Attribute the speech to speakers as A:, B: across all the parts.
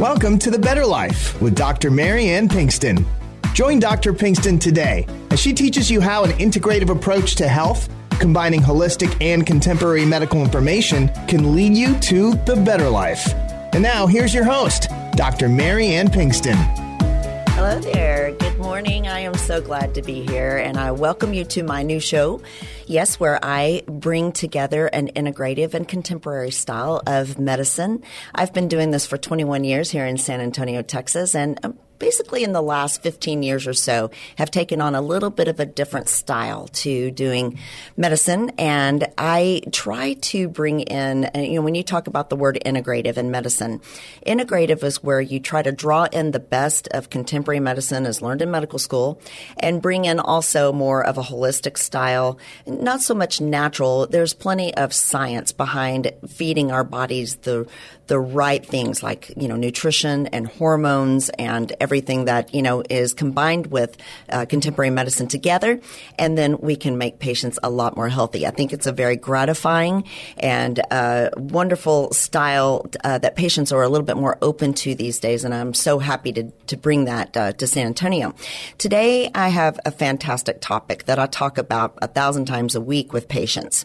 A: Welcome to The Better Life with Dr. Marianne Pinkston. Join Dr. Pinkston today as she teaches you how an integrative approach to health, combining holistic and contemporary medical information, can lead you to the better life. And now, here's your host, Dr. Marianne Pinkston.
B: Hello there. Good morning. I am so glad to be here, and I welcome you to my new show. Yes, where I bring together an integrative and contemporary style of medicine. I've been doing this for 21 years here in San Antonio, Texas, and um, basically in the last 15 years or so have taken on a little bit of a different style to doing medicine and i try to bring in you know when you talk about the word integrative in medicine integrative is where you try to draw in the best of contemporary medicine as learned in medical school and bring in also more of a holistic style not so much natural there's plenty of science behind feeding our bodies the the right things like you know nutrition and hormones and everything that you know is combined with uh, contemporary medicine together, and then we can make patients a lot more healthy. I think it's a very gratifying and uh, wonderful style uh, that patients are a little bit more open to these days, and I'm so happy to to bring that uh, to San Antonio. Today, I have a fantastic topic that I talk about a thousand times a week with patients,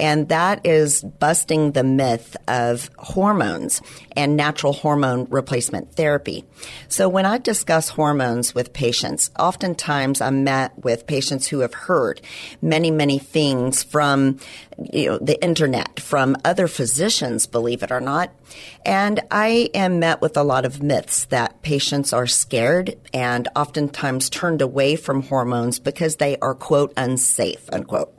B: and that is busting the myth of hormones and natural hormone replacement therapy. So when I discuss hormones with patients, oftentimes I'm met with patients who have heard many, many things from you know, the internet, from other physicians, believe it or not. And I am met with a lot of myths that patients are scared and oftentimes turned away from hormones because they are, quote, unsafe, unquote.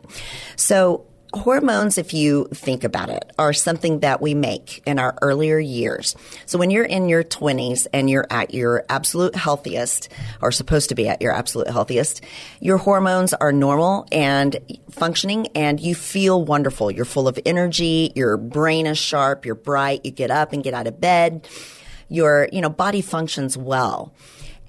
B: So hormones, if you think about it, are something that we make in our earlier years. So when you're in your 20s and you're at your absolute healthiest, or supposed to be at your absolute healthiest, your hormones are normal and functioning and you feel wonderful. You're full of energy, your brain is sharp, you're bright, you get up and get out of bed, your, you know, body functions well.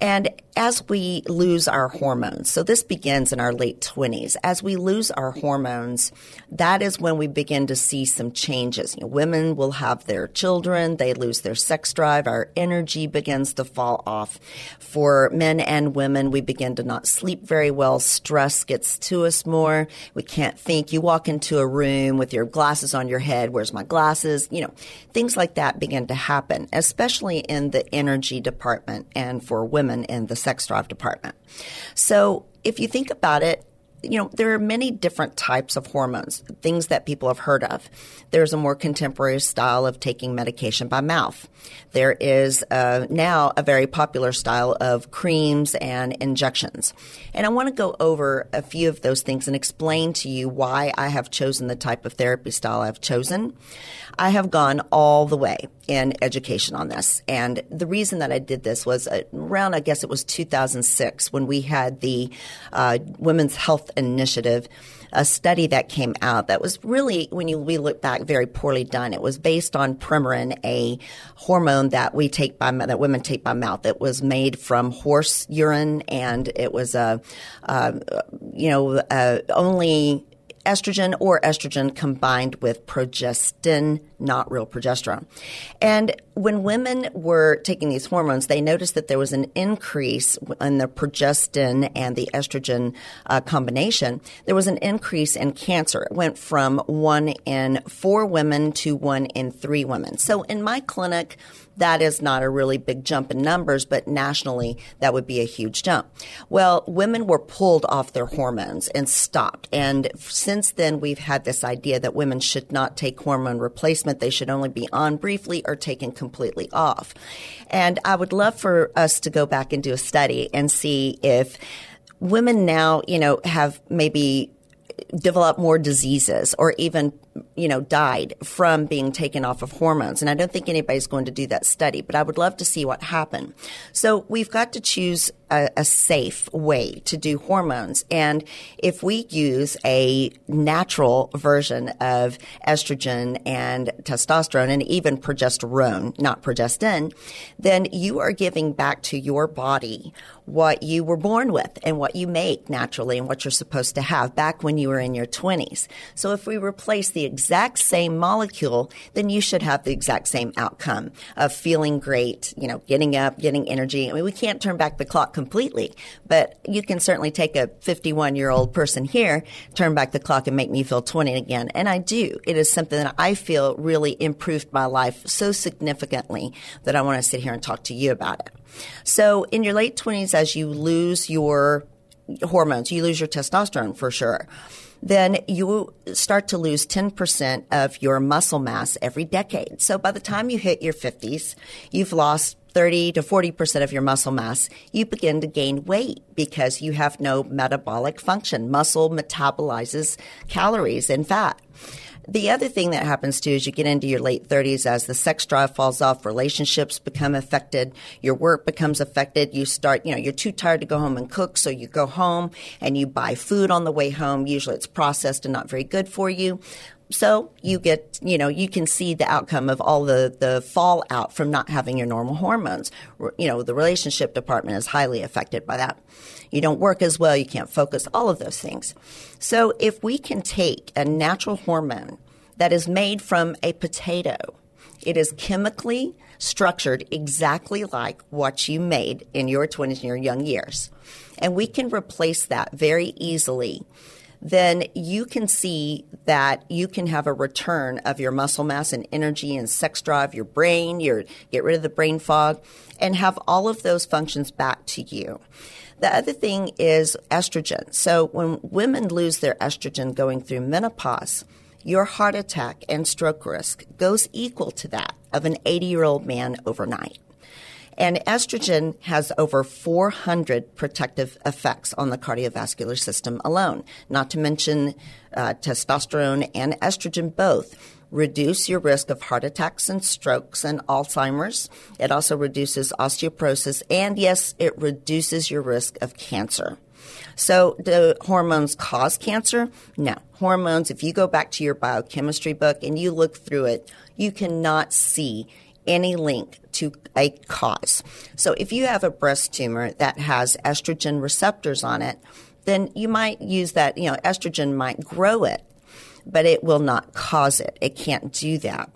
B: And as we lose our hormones, so this begins in our late 20s, as we lose our hormones, that is when we begin to see some changes. You know, women will have their children, they lose their sex drive, our energy begins to fall off. For men and women, we begin to not sleep very well, stress gets to us more, we can't think. You walk into a room with your glasses on your head, where's my glasses? You know, things like that begin to happen, especially in the energy department and for women in the sex drive department. So if you think about it, you know, there are many different types of hormones, things that people have heard of. There's a more contemporary style of taking medication by mouth. There is uh, now a very popular style of creams and injections. And I want to go over a few of those things and explain to you why I have chosen the type of therapy style I've chosen. I have gone all the way in education on this. And the reason that I did this was around, I guess it was 2006 when we had the uh, Women's Health Initiative a study that came out that was really, when you, we look back, very poorly done. It was based on Premarin, a hormone that we take by that women take by mouth. It was made from horse urine, and it was a, you know, only estrogen or estrogen combined with progestin, not real progesterone. And when women were taking these hormones, they noticed that there was an increase in the progestin and the estrogen uh, combination. There was an increase in cancer. It went from one in four women to one in three women. So in my clinic, that is not a really big jump in numbers, but nationally, that would be a huge jump. Well, women were pulled off their hormones and stopped. And since then, we've had this idea that women should not take hormone replacement. They should only be on briefly or taken completely off. And I would love for us to go back and do a study and see if women now, you know, have maybe developed more diseases or even you know, died from being taken off of hormones. And I don't think anybody's going to do that study, but I would love to see what happened. So we've got to choose a, a, safe way to do hormones. And if we use a natural version of estrogen and testosterone and even progesterone, not progestin, then you are giving back to your body what you were born with and what you make naturally and what you're supposed to have back when you were in your 20s. So if we replace the exact same molecule, then you should have the exact same outcome of feeling great, you know, getting up, getting energy. I mean, we can't turn back the clock completely, but you can certainly take a 51 year old person here, turn back the clock and make me feel 20 again. And I do. It is something that I feel really improved my life so significantly that I want to sit here and talk to you about it. So in your late 20s, as you lose your hormones, you lose your testosterone for sure then you start to lose 10% of your muscle mass every decade. So by the time you hit your 50s, you've lost 30 to 40% of your muscle mass, you begin to gain weight because you have no metabolic function. Muscle metabolizes calories and fat. The other thing that happens too is you get into your late 30s as the sex drive falls off, relationships become affected, your work becomes affected. You start, you know, you're too tired to go home and cook, so you go home and you buy food on the way home. Usually it's processed and not very good for you. So you get, you know, you can see the outcome of all the, the fallout from not having your normal hormones. You know, the relationship department is highly affected by that. You don't work as well, you can't focus, all of those things. So if we can take a natural hormone that is made from a potato, it is chemically structured exactly like what you made in your 20s and your young years. And we can replace that very easily then you can see that you can have a return of your muscle mass and energy and sex drive, your brain, your get rid of the brain fog, and have all of those functions back to you. The other thing is estrogen. So when women lose their estrogen going through menopause, your heart attack and stroke risk goes equal to that of an 80 year old man overnight. And estrogen has over 400 protective effects on the cardiovascular system alone, not to mention uh, testosterone and estrogen both reduce your risk of heart attacks and strokes and Alzheimer's. It also reduces osteoporosis, and yes, it reduces your risk of cancer. So, do hormones cause cancer? No. Hormones, if you go back to your biochemistry book and you look through it, you cannot see any link to a cause. So if you have a breast tumor that has estrogen receptors on it, then you might use that, you know, estrogen might grow it, but it will not cause it. It can't do that.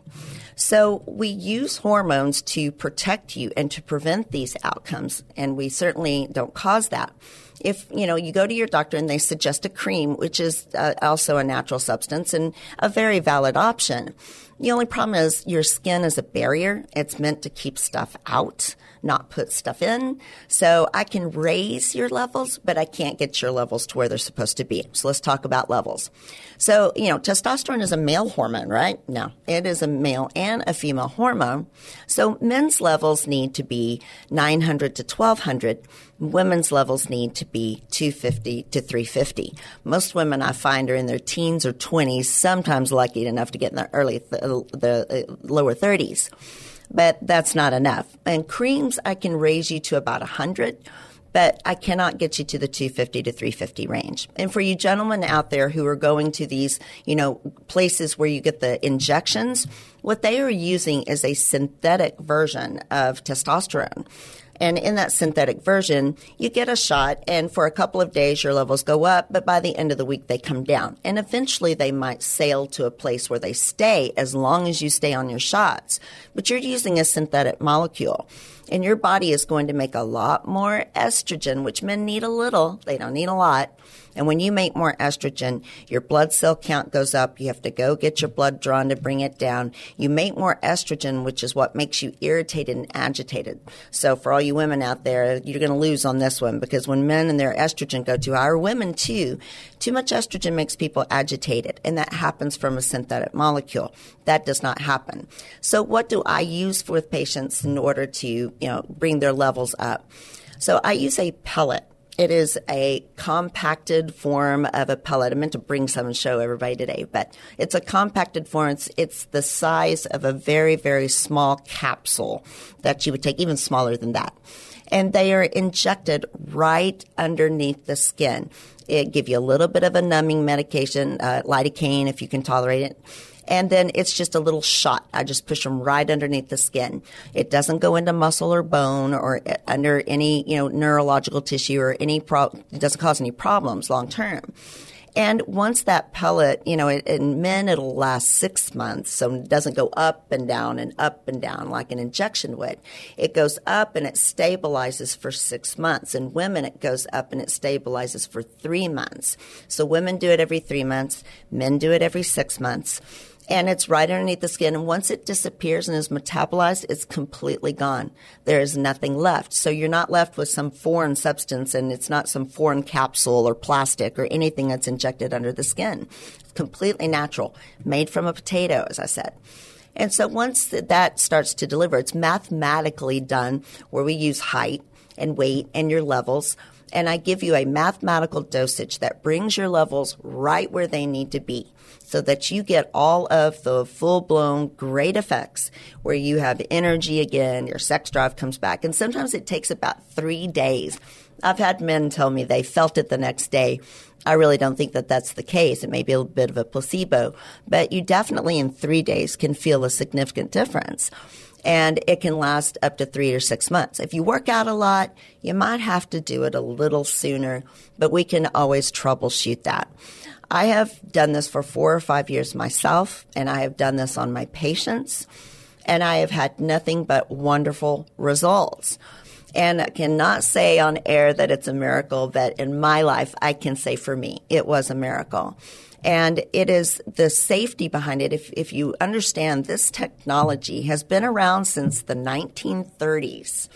B: So we use hormones to protect you and to prevent these outcomes, and we certainly don't cause that if you know you go to your doctor and they suggest a cream, which is uh, also a natural substance and a very valid option. The only problem is your skin is a barrier. It's meant to keep stuff out not put stuff in. So I can raise your levels, but I can't get your levels to where they're supposed to be. So let's talk about levels. So, you know, testosterone is a male hormone, right? No, it is a male and a female hormone. So men's levels need to be 900 to 1200. Women's levels need to be 250 to 350. Most women I find are in their teens or 20s, sometimes lucky enough to get in the early, th- the uh, lower 30s but that's not enough. And creams, I can raise you to about 100 but I cannot get you to the 250 to 350 range. And for you gentlemen out there who are going to these, you know, places where you get the injections, what they are using is a synthetic version of testosterone. And in that synthetic version, you get a shot, and for a couple of days, your levels go up, but by the end of the week, they come down. And eventually, they might sail to a place where they stay as long as you stay on your shots. But you're using a synthetic molecule. And your body is going to make a lot more estrogen, which men need a little, they don't need a lot and when you make more estrogen, your blood cell count goes up. You have to go get your blood drawn to bring it down. You make more estrogen, which is what makes you irritated and agitated. So for all you women out there, you're going to lose on this one because when men and their estrogen go too high, or women too, too much estrogen makes people agitated. And that happens from a synthetic molecule. That does not happen. So what do I use with patients in order to, you know, bring their levels up? So I use a pellet. It is a compacted form of a pellet. I meant to bring some and show everybody today, but it's a compacted form. It's, it's the size of a very, very small capsule that you would take, even smaller than that. And they are injected right underneath the skin. It give you a little bit of a numbing medication, uh, lidocaine if you can tolerate it and then it's just a little shot. I just push them right underneath the skin. It doesn't go into muscle or bone or uh, under any, you know, neurological tissue or any pro, it doesn't cause any problems long term. And once that pellet, you know, in men it'll last six months, so it doesn't go up and down and up and down like an injection would. It goes up and it stabilizes for six months. In women, it goes up and it stabilizes for three months. So women do it every three months, men do it every six months and it's right underneath the skin. And once it disappears and is metabolized, it's completely gone. There is nothing left. So you're not left with some foreign substance and it's not some foreign capsule or plastic or anything that's injected under the skin. It's completely natural, made from a potato, as I said. And so once that starts to deliver, it's mathematically done where we use height and weight and your levels and I give you a mathematical dosage that brings your levels right where they need to be so that you get all of the full blown great effects where you have energy again, your sex drive comes back. And sometimes it takes about three days. I've had men tell me they felt it the next day. I really don't think that that's the case. It may be a bit of a placebo, but you definitely in three days can feel a significant difference and it can last up to three or six months. If you work out a lot, you might have to do it a little sooner, but we can always troubleshoot that. I have done this for four or five years myself, and I have done this on my patients, and I have had nothing but wonderful results. And I cannot say on air that it's a miracle, but in my life, I can say for me, it was a miracle. And it is the safety behind it. If, if you understand, this technology has been around since the 1930s,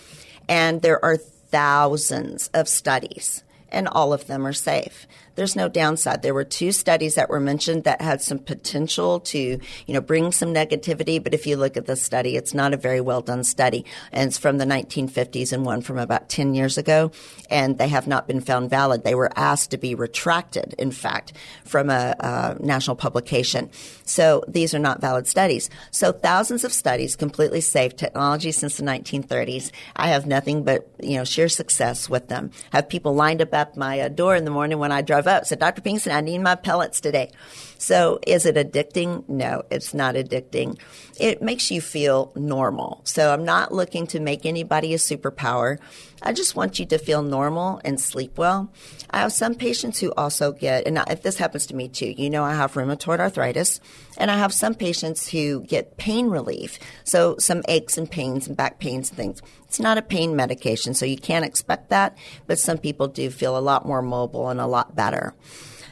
B: and there are thousands of studies, and all of them are safe there's no downside. There were two studies that were mentioned that had some potential to, you know, bring some negativity. But if you look at the study, it's not a very well done study. And it's from the 1950s and one from about 10 years ago. And they have not been found valid. They were asked to be retracted, in fact, from a, a national publication. So these are not valid studies. So thousands of studies, completely safe technology since the 1930s. I have nothing but, you know, sheer success with them. Have people lined up at my uh, door in the morning when I drive up, said, Dr. Pinkston, I need my pellets today. So is it addicting? No, it's not addicting. It makes you feel normal. So I'm not looking to make anybody a superpower. I just want you to feel normal and sleep well. I have some patients who also get, and if this happens to me too, you know, I have rheumatoid arthritis, and I have some patients who get pain relief. So some aches and pains and back pains and things. It's not a pain medication, so you can't expect that, but some people do feel a lot more mobile and a lot better.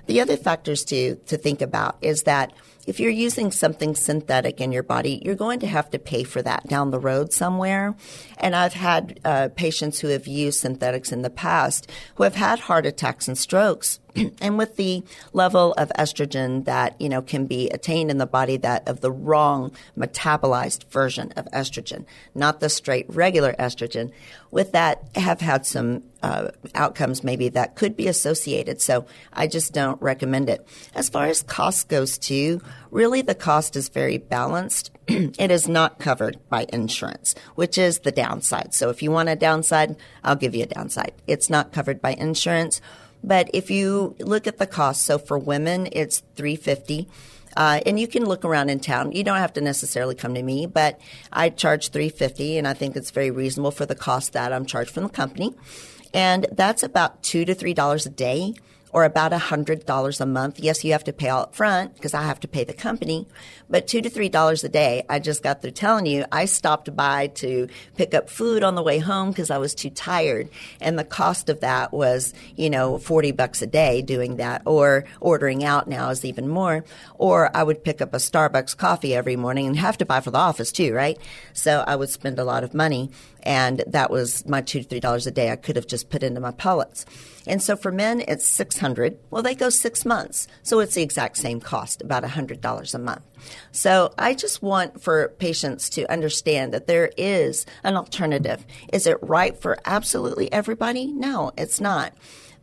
B: The other factors to, to think about is that if you're using something synthetic in your body, you're going to have to pay for that down the road somewhere. And I've had uh, patients who have used synthetics in the past who have had heart attacks and strokes and with the level of estrogen that you know can be attained in the body that of the wrong metabolized version of estrogen not the straight regular estrogen with that have had some uh, outcomes maybe that could be associated. So i just don't recommend it. As far as cost goes too really the cost is very balanced. It is not covered by insurance which is the downside. So if you want a downside i'll give you a downside. It's not covered by insurance but if you look at the cost, so for women, it's 350 uh, and you can look around in town. You don't have to necessarily come to me, but I charge 350 and I think it's very reasonable for the cost that I'm charged from the company. And that's about two to three dollars a day or about $100 a month. Yes, you have to pay all up front because I have to pay the company, but two to three dollars a day. I just got through telling you I stopped by to pick up food on the way home because I was too tired. And the cost of that was, you know, 40 bucks a day doing that or ordering out now is even more. Or I would pick up a Starbucks coffee every morning and have to buy for the office too, right? So I would spend a lot of money and that was my two to three dollars a day I could have just put into my pellets. And so for men, it's 600. Well, they go six months. So it's the exact same cost, about $100 a month. So I just want for patients to understand that there is an alternative. Is it right for absolutely everybody? No, it's not.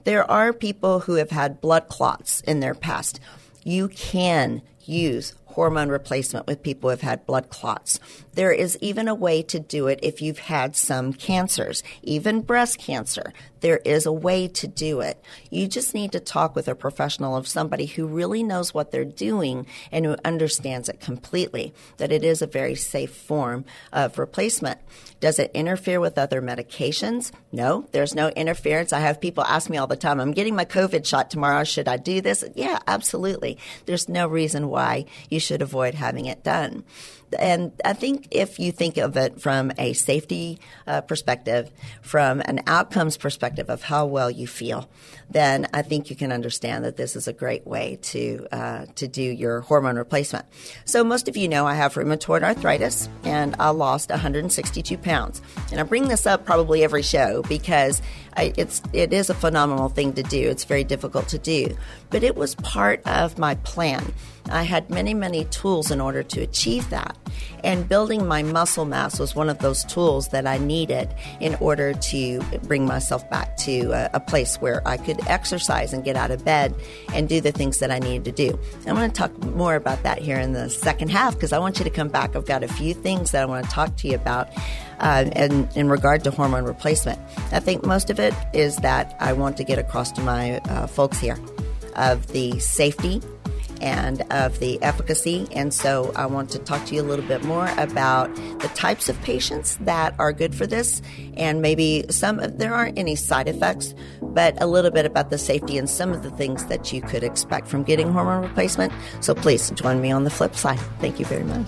B: There are people who have had blood clots in their past. You can use hormone replacement with people who have had blood clots. There is even a way to do it if you've had some cancers, even breast cancer. There is a way to do it. You just need to talk with a professional of somebody who really knows what they're doing and who understands it completely, that it is a very safe form of replacement. Does it interfere with other medications? No, there's no interference. I have people ask me all the time, I'm getting my COVID shot tomorrow. Should I do this? Yeah, absolutely. There's no reason why you should avoid having it done. And I think if you think of it from a safety uh, perspective, from an outcomes perspective of how well you feel, then I think you can understand that this is a great way to uh, to do your hormone replacement. So most of you know I have rheumatoid arthritis, and I lost 162 pounds. And I bring this up probably every show because I, it's it is a phenomenal thing to do. It's very difficult to do, but it was part of my plan. I had many, many tools in order to achieve that. And building my muscle mass was one of those tools that I needed in order to bring myself back to a, a place where I could exercise and get out of bed and do the things that I needed to do. I'm going to talk more about that here in the second half because I want you to come back. I've got a few things that I want to talk to you about uh, in, in regard to hormone replacement. I think most of it is that I want to get across to my uh, folks here of the safety and of the efficacy. And so I want to talk to you a little bit more about the types of patients that are good for this and maybe some, there aren't any side effects, but a little bit about the safety and some of the things that you could expect from getting hormone replacement. So please join me on the flip side. Thank you very much.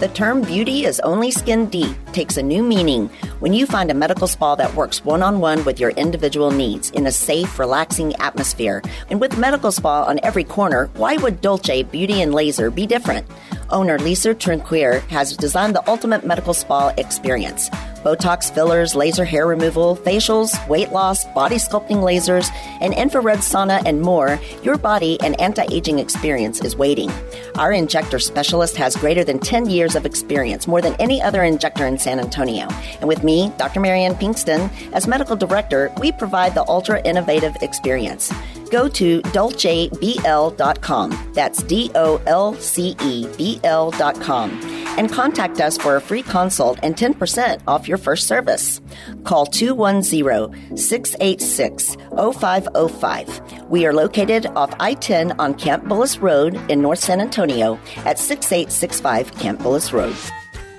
B: The term beauty is only skin deep takes a new meaning when you find a medical spa that works one on one with your individual needs in a safe, relaxing atmosphere. And with medical spa on every corner, why would Dolce Beauty and Laser be different? Owner Lisa Trinquier has designed the ultimate medical spa experience. Botox fillers, laser hair removal, facials, weight loss, body sculpting lasers, an infrared sauna, and more, your body and anti aging experience is waiting. Our injector specialist has greater than 10 years of experience, more than any other injector in San Antonio. And with me, Dr. Marianne Pinkston, as medical director, we provide the ultra innovative experience. Go to dolcebl.com. That's D O L C E B L.com. And contact us for a free consult and 10% off your first service. Call 210 686 0505. We are located off I 10 on Camp Bullis Road in North San Antonio at 6865 Camp Bullis Road.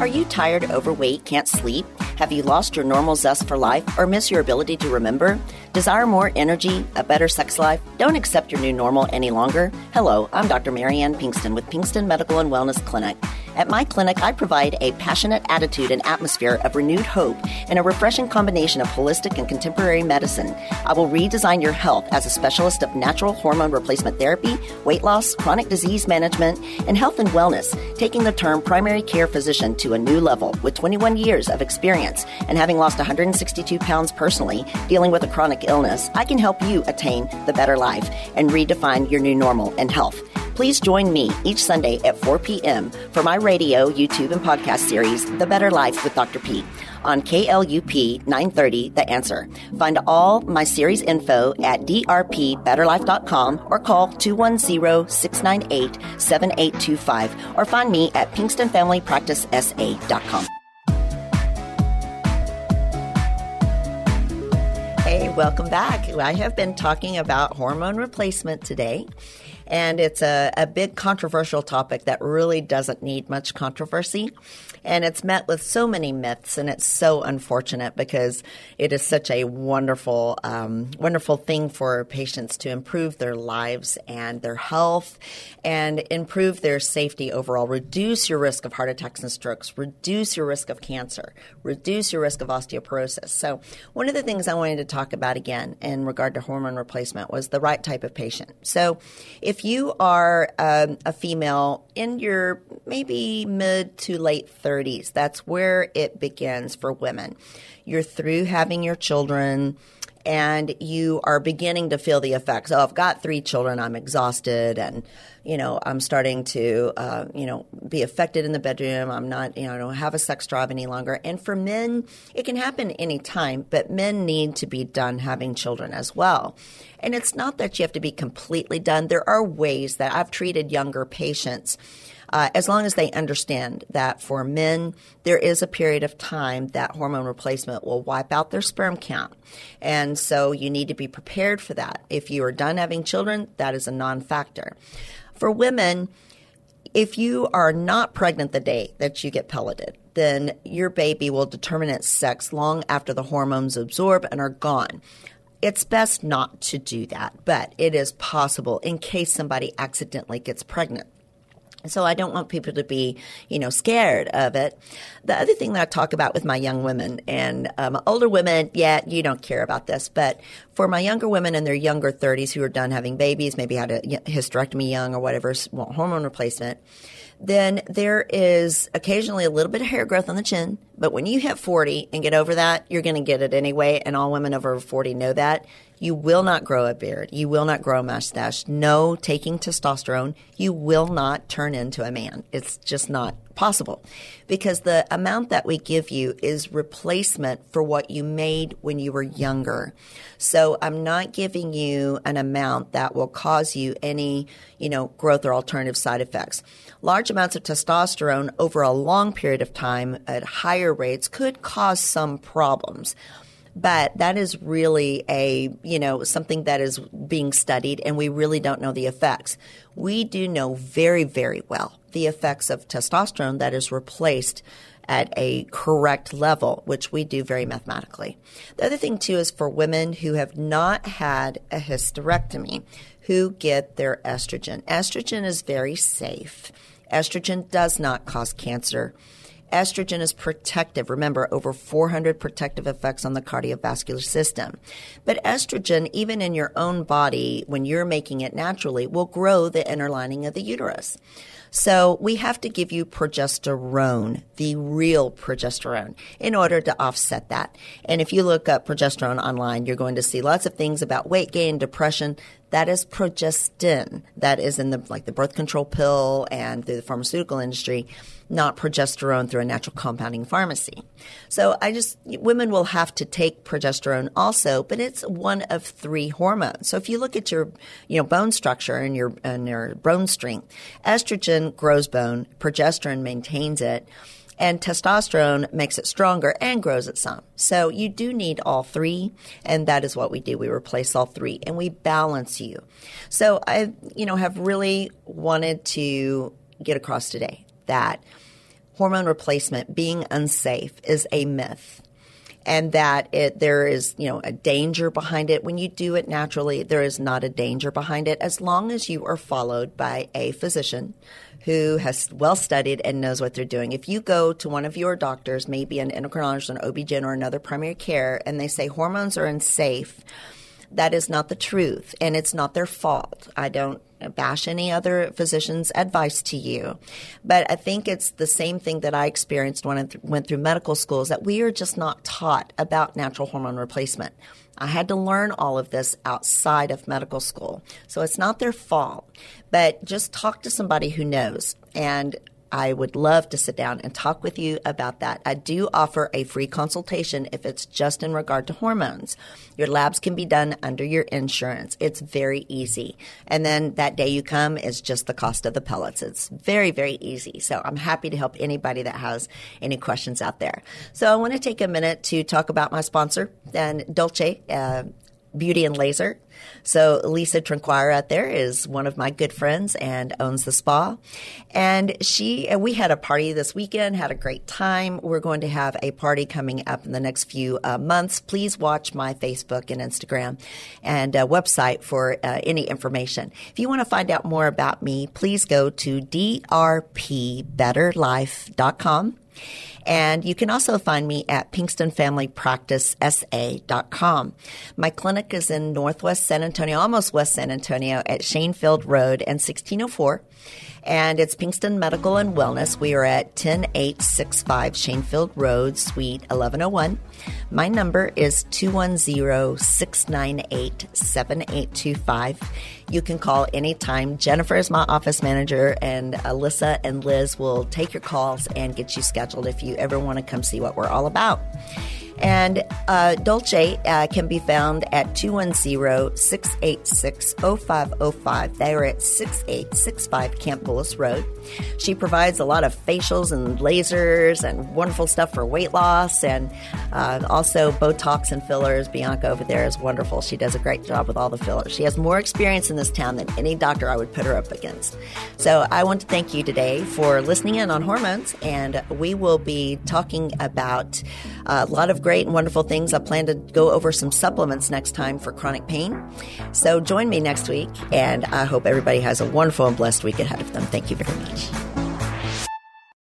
B: Are you tired, overweight, can't sleep? Have you lost your normal zest for life or miss your ability to remember? Desire more energy, a better sex life? Don't accept your new normal any longer? Hello, I'm Dr. Marianne Pinkston with Pinkston Medical and Wellness Clinic. At my clinic, I provide a passionate attitude and atmosphere of renewed hope and a refreshing combination of holistic and contemporary medicine. I will redesign your health as a specialist of natural hormone replacement therapy, weight loss, chronic disease management, and health and wellness, taking the term primary care physician to a new level with 21 years of experience and having lost 162 pounds personally dealing with a chronic illness, I can help you attain the better life and redefine your new normal and health. Please join me each Sunday at 4 p.m. for my radio, YouTube, and podcast series, The Better Life with Dr. P, on KLUP 930 The Answer. Find all my series info at drpbetterlife.com or call 210-698-7825 or find me at pinkstonfamilypracticesa.com. Hey, welcome back. I have been talking about hormone replacement today. And it's a, a big controversial topic that really doesn't need much controversy. And it's met with so many myths, and it's so unfortunate because it is such a wonderful, um, wonderful thing for patients to improve their lives and their health and improve their safety overall, reduce your risk of heart attacks and strokes, reduce your risk of cancer, reduce your risk of osteoporosis. So, one of the things I wanted to talk about again in regard to hormone replacement was the right type of patient. So, if you are um, a female in your maybe mid to late 30s, that's where it begins for women. You're through having your children and you are beginning to feel the effects. Oh, I've got three children. I'm exhausted, and you know I'm starting to uh, you know be affected in the bedroom. I'm not you know I don't have a sex drive any longer. And for men, it can happen any time, but men need to be done having children as well. And it's not that you have to be completely done. There are ways that I've treated younger patients uh, as long as they understand that for men, there is a period of time that hormone replacement will wipe out their sperm count. And so you need to be prepared for that. If you are done having children, that is a non factor. For women, if you are not pregnant the day that you get pelleted, then your baby will determine its sex long after the hormones absorb and are gone. It's best not to do that, but it is possible in case somebody accidentally gets pregnant. So I don't want people to be, you know, scared of it. The other thing that I talk about with my young women and um, older women, yeah, you don't care about this, but for my younger women in their younger 30s who are done having babies, maybe had a hysterectomy young or whatever, hormone replacement, then there is occasionally a little bit of hair growth on the chin. But when you hit 40 and get over that, you're going to get it anyway. And all women over 40 know that. You will not grow a beard. You will not grow a mustache. No taking testosterone. You will not turn into a man. It's just not possible because the amount that we give you is replacement for what you made when you were younger. So I'm not giving you an amount that will cause you any, you know, growth or alternative side effects. Large amounts of testosterone over a long period of time at higher rates could cause some problems but that is really a you know something that is being studied and we really don't know the effects. We do know very very well the effects of testosterone that is replaced at a correct level which we do very mathematically. The other thing too is for women who have not had a hysterectomy who get their estrogen. Estrogen is very safe. Estrogen does not cause cancer Estrogen is protective. Remember, over 400 protective effects on the cardiovascular system. But estrogen, even in your own body, when you're making it naturally, will grow the inner lining of the uterus. So we have to give you progesterone, the real progesterone, in order to offset that. And if you look up progesterone online, you're going to see lots of things about weight gain, depression. That is progestin. That is in the like the birth control pill and through the pharmaceutical industry not progesterone through a natural compounding pharmacy. So I just, women will have to take progesterone also, but it's one of three hormones. So if you look at your, you know, bone structure and your, and your bone strength, estrogen grows bone, progesterone maintains it, and testosterone makes it stronger and grows it some. So you do need all three, and that is what we do. We replace all three and we balance you. So I, you know, have really wanted to get across today that hormone replacement being unsafe is a myth. And that it, there is you know a danger behind it. When you do it naturally there is not a danger behind it as long as you are followed by a physician who has well studied and knows what they're doing. If you go to one of your doctors maybe an endocrinologist an OB/GYN or another primary care and they say hormones are unsafe that is not the truth and it's not their fault i don't bash any other physician's advice to you. But I think it's the same thing that I experienced when I th- went through medical school is that we are just not taught about natural hormone replacement. I had to learn all of this outside of medical school. So it's not their fault, but just talk to somebody who knows. And I would love to sit down and talk with you about that. I do offer a free consultation if it's just in regard to hormones. Your labs can be done under your insurance. It's very easy. And then that day you come is just the cost of the pellets. It's very, very easy. So I'm happy to help anybody that has any questions out there. So I want to take a minute to talk about my sponsor, and Dolce uh, Beauty and Laser. So Lisa Trinquire out there is one of my good friends and owns the spa. And she, and we had a party this weekend, had a great time. We're going to have a party coming up in the next few uh, months. Please watch my Facebook and Instagram and uh, website for uh, any information. If you want to find out more about me, please go to drpbetterlife.com. And you can also find me at pinkstonfamilypracticesa.com. My clinic is in Northwest San Antonio, almost West San Antonio at Shaenfield Road and 1604 and it's Pinkston Medical and Wellness. We are at 10865 Shaenfield Road, Suite 1101. My number is 210 698 7825. You can call anytime. Jennifer is my office manager, and Alyssa and Liz will take your calls and get you scheduled if you ever want to come see what we're all about. And uh, Dolce uh, can be found at 210 686 0505. They are at 6865 Camp Bullis Road. She provides a lot of facials and lasers and wonderful stuff for weight loss and uh, also Botox and fillers. Bianca over there is wonderful. She does a great job with all the fillers. She has more experience in this town than any doctor I would put her up against. So I want to thank you today for listening in on hormones, and we will be talking about a lot of great and wonderful things. I plan to go over some supplements next time for chronic pain. So join me next week, and I hope everybody has a wonderful and blessed week ahead of them. Thank you very much.